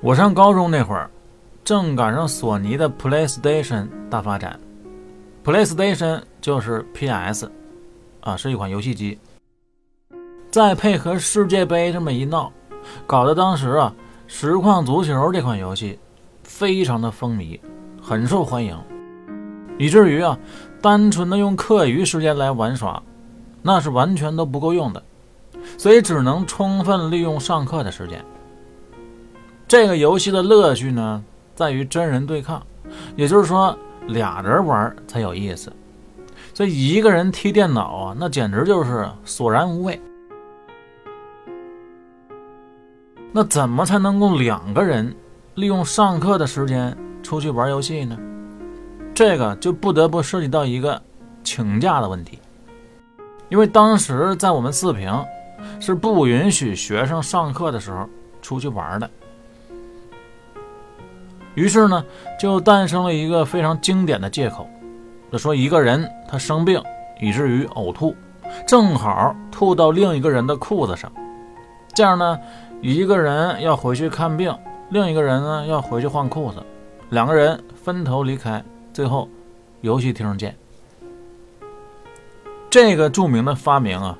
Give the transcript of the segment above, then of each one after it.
我上高中那会儿，正赶上索尼的 PlayStation 大发展。PlayStation 就是 PS，啊，是一款游戏机。再配合世界杯这么一闹，搞得当时啊，实况足球这款游戏非常的风靡，很受欢迎，以至于啊，单纯的用课余时间来玩耍，那是完全都不够用的，所以只能充分利用上课的时间。这个游戏的乐趣呢，在于真人对抗，也就是说俩人玩才有意思，所以一个人踢电脑啊，那简直就是索然无味。那怎么才能够两个人利用上课的时间出去玩游戏呢？这个就不得不涉及到一个请假的问题，因为当时在我们四平是不允许学生上课的时候出去玩的。于是呢，就诞生了一个非常经典的借口，就说一个人他生病以至于呕吐，正好吐到另一个人的裤子上，这样呢。一个人要回去看病，另一个人呢要回去换裤子，两个人分头离开，最后游戏厅见。这个著名的发明啊，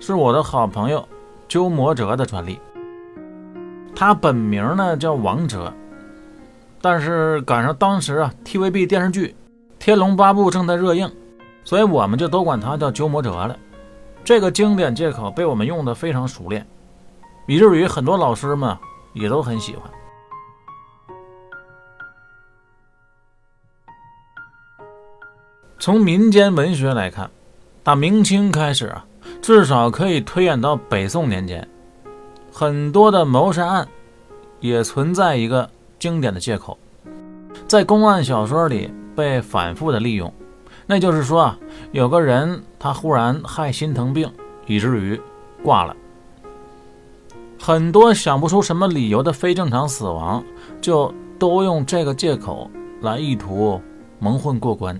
是我的好朋友鸠摩哲的专利。他本名呢叫王哲，但是赶上当时啊 TVB 电视剧《天龙八部》正在热映，所以我们就都管他叫鸠摩哲了。这个经典借口被我们用的非常熟练。以至于很多老师们也都很喜欢。从民间文学来看，打明清开始啊，至少可以推演到北宋年间，很多的谋杀案也存在一个经典的借口，在公案小说里被反复的利用，那就是说啊，有个人他忽然害心疼病，以至于挂了。很多想不出什么理由的非正常死亡，就都用这个借口来意图蒙混过关。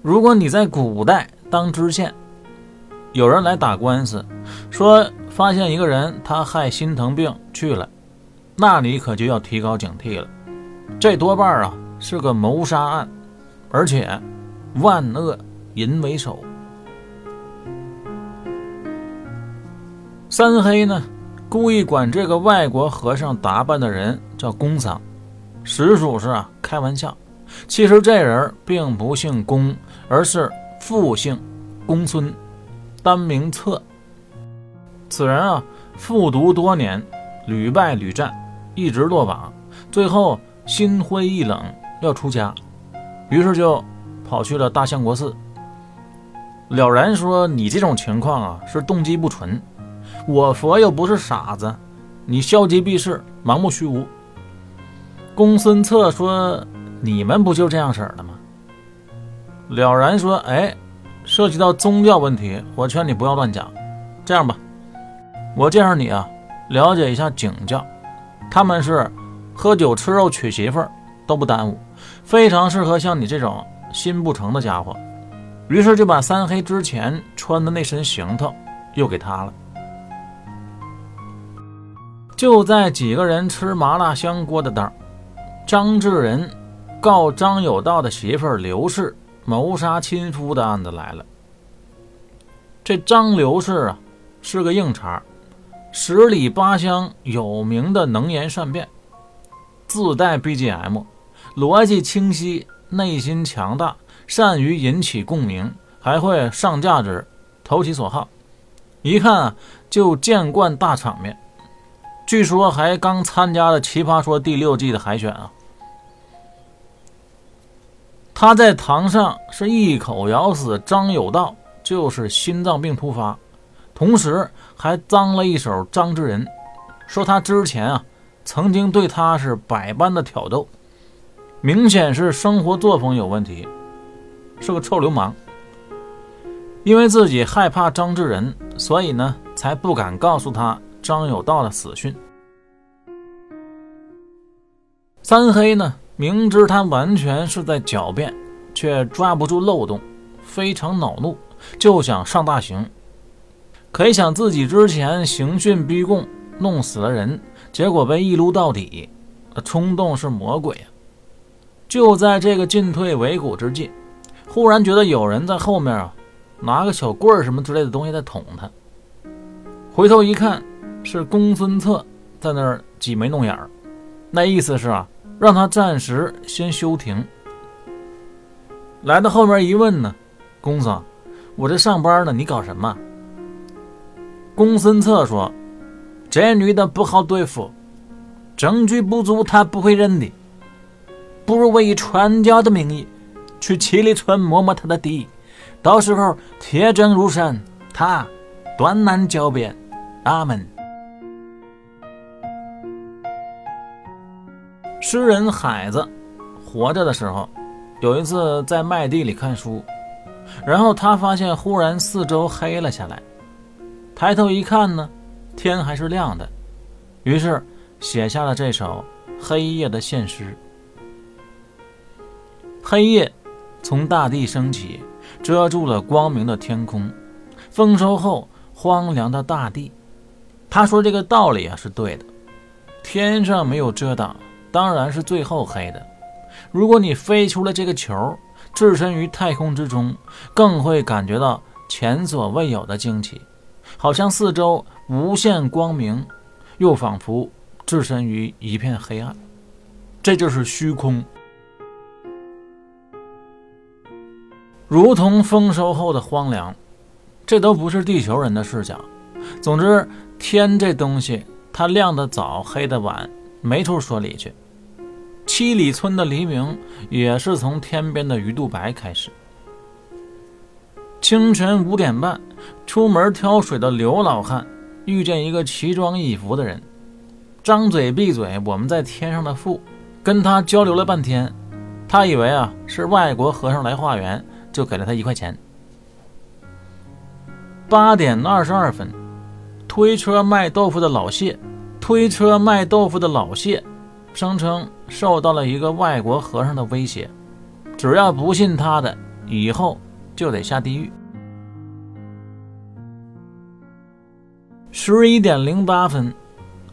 如果你在古代当知县，有人来打官司，说发现一个人他害心疼病去了，那你可就要提高警惕了，这多半啊是个谋杀案，而且万恶淫为首。三黑呢？故意管这个外国和尚打扮的人叫公桑，实属是啊开玩笑。其实这人并不姓公，而是复姓公孙，单名策。此人啊复读多年，屡败屡战，一直落榜，最后心灰意冷要出家，于是就跑去了大相国寺，了然说：“你这种情况啊是动机不纯。”我佛又不是傻子，你消极避世，盲目虚无。公孙策说：“你们不就这样式的吗？”了然说：“哎，涉及到宗教问题，我劝你不要乱讲。这样吧，我介绍你啊，了解一下景教，他们是喝酒吃肉娶媳妇儿都不耽误，非常适合像你这种心不诚的家伙。”于是就把三黑之前穿的那身行头又给他了。就在几个人吃麻辣香锅的当儿张志仁告张有道的媳妇儿刘氏谋杀亲夫的案子来了。这张刘氏啊，是个硬茬儿，十里八乡有名的能言善辩，自带 BGM，逻辑清晰，内心强大，善于引起共鸣，还会上价值，投其所好，一看啊就见惯大场面。据说还刚参加了《奇葩说》第六季的海选啊！他在堂上是一口咬死张有道，就是心脏病突发，同时还脏了一手张志仁，说他之前啊曾经对他是百般的挑逗，明显是生活作风有问题，是个臭流氓。因为自己害怕张志仁，所以呢才不敢告诉他。张有道的死讯，三黑呢明知他完全是在狡辩，却抓不住漏洞，非常恼怒，就想上大刑。可以想自己之前刑讯逼供，弄死了人，结果被一撸到底，冲动是魔鬼啊！就在这个进退维谷之际，忽然觉得有人在后面啊，拿个小棍儿什么之类的东西在捅他。回头一看，是公孙策在那儿挤眉弄眼儿，那意思是啊，让他暂时先休庭。来到后面一问呢，公子，我这上班呢，你搞什么？公孙策说：“这女的不好对付，证据不足，她不会认的。”不如我以传教的名义去七里村摸摸他的底，到时候铁证如山，他断难狡辩。阿门。诗人海子活着的时候，有一次在麦地里看书，然后他发现忽然四周黑了下来，抬头一看呢，天还是亮的，于是写下了这首黑夜的现诗。黑夜从大地升起，遮住了光明的天空。丰收后荒凉的大地，他说这个道理啊是对的。天上没有遮挡，当然是最后黑的。如果你飞出了这个球，置身于太空之中，更会感觉到前所未有的惊奇，好像四周无限光明，又仿佛置身于一片黑暗。这就是虚空。如同丰收后的荒凉，这都不是地球人的视角。总之，天这东西，它亮得早，黑得晚，没处说理去。七里村的黎明也是从天边的鱼肚白开始。清晨五点半，出门挑水的刘老汉遇见一个奇装异服的人，张嘴闭嘴，我们在天上的父，跟他交流了半天，他以为啊是外国和尚来化缘。就给了他一块钱。八点二十二分，推车卖豆腐的老谢，推车卖豆腐的老谢，声称受到了一个外国和尚的威胁，只要不信他的，以后就得下地狱。十一点零八分，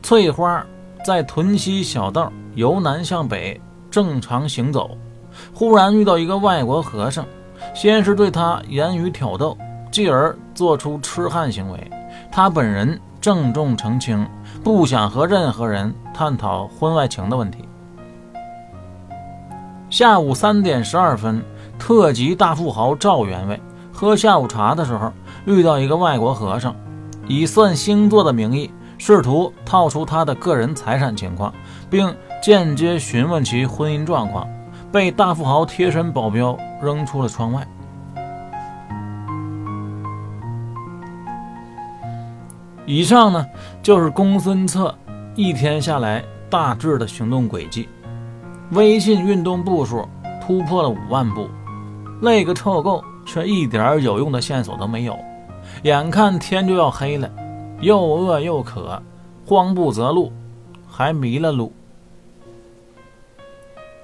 翠花在屯溪小道由南向北正常行走，忽然遇到一个外国和尚。先是对他言语挑逗，继而做出痴汉行为。他本人郑重澄清，不想和任何人探讨婚外情的问题。下午三点十二分，特级大富豪赵员外喝下午茶的时候，遇到一个外国和尚，以算星座的名义，试图套出他的个人财产情况，并间接询问其婚姻状况。被大富豪贴身保镖扔出了窗外。以上呢，就是公孙策一天下来大致的行动轨迹。微信运动步数突破了五万步，累个臭够，却一点有用的线索都没有。眼看天就要黑了，又饿又渴，慌不择路，还迷了路。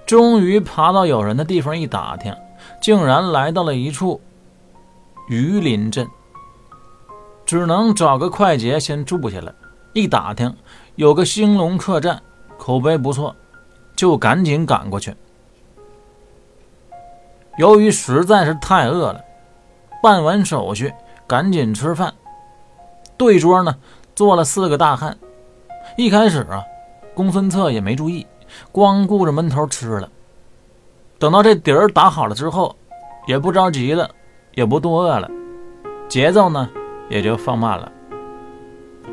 终于爬到有人的地方一打听，竟然来到了一处榆林镇，只能找个快捷先住下了。一打听，有个兴隆客栈，口碑不错，就赶紧赶过去。由于实在是太饿了，办完手续赶紧吃饭。对桌呢坐了四个大汉，一开始啊，公孙策也没注意。光顾着闷头吃了，等到这底儿打好了之后，也不着急了，也不多饿了，节奏呢也就放慢了，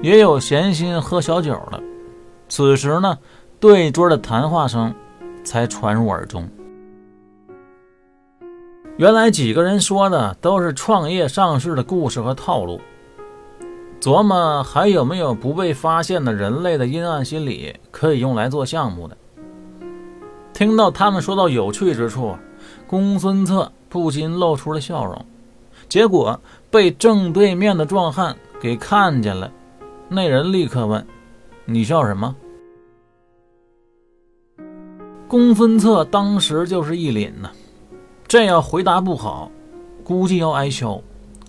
也有闲心喝小酒了。此时呢，对桌的谈话声才传入耳中。原来几个人说的都是创业上市的故事和套路，琢磨还有没有不被发现的人类的阴暗心理可以用来做项目的。听到他们说到有趣之处，公孙策不禁露出了笑容。结果被正对面的壮汉给看见了，那人立刻问：“你笑什么？”公孙策当时就是一凛呐，这要回答不好，估计要挨削。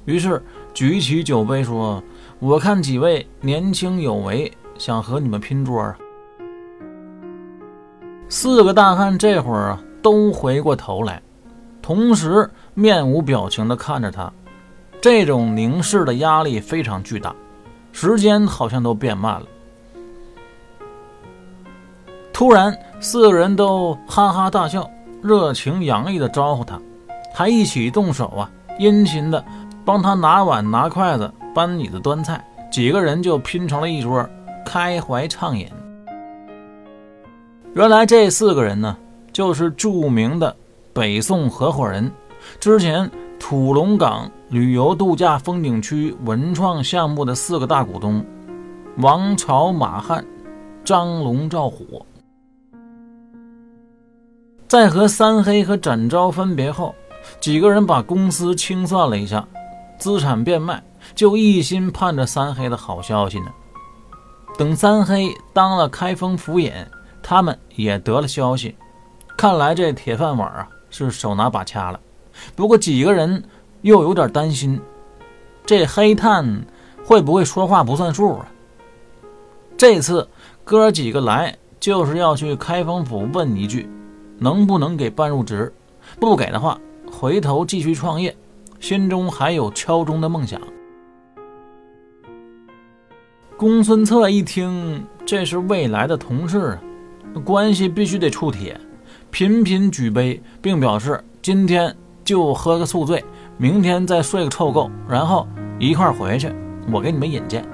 于是举起酒杯说：“我看几位年轻有为，想和你们拼桌啊！四个大汉这会儿啊，都回过头来，同时面无表情地看着他。这种凝视的压力非常巨大，时间好像都变慢了。突然，四个人都哈哈大笑，热情洋溢地招呼他，还一起动手啊，殷勤地帮他拿碗、拿筷子、搬椅子、端菜。几个人就拼成了一桌，开怀畅饮。原来这四个人呢，就是著名的北宋合伙人，之前土龙岗旅游度假风景区文创项目的四个大股东：王朝、马汉、张龙、赵虎。在和三黑和展昭分别后，几个人把公司清算了一下，资产变卖，就一心盼着三黑的好消息呢。等三黑当了开封府尹，他们也得了消息，看来这铁饭碗啊是手拿把掐了。不过几个人又有点担心，这黑炭会不会说话不算数啊？这次哥几个来就是要去开封府问一句。能不能给办入职？不给的话，回头继续创业。心中还有敲钟的梦想。公孙策一听，这是未来的同事，关系必须得处铁，频频举杯，并表示今天就喝个宿醉，明天再睡个臭够，然后一块回去，我给你们引荐。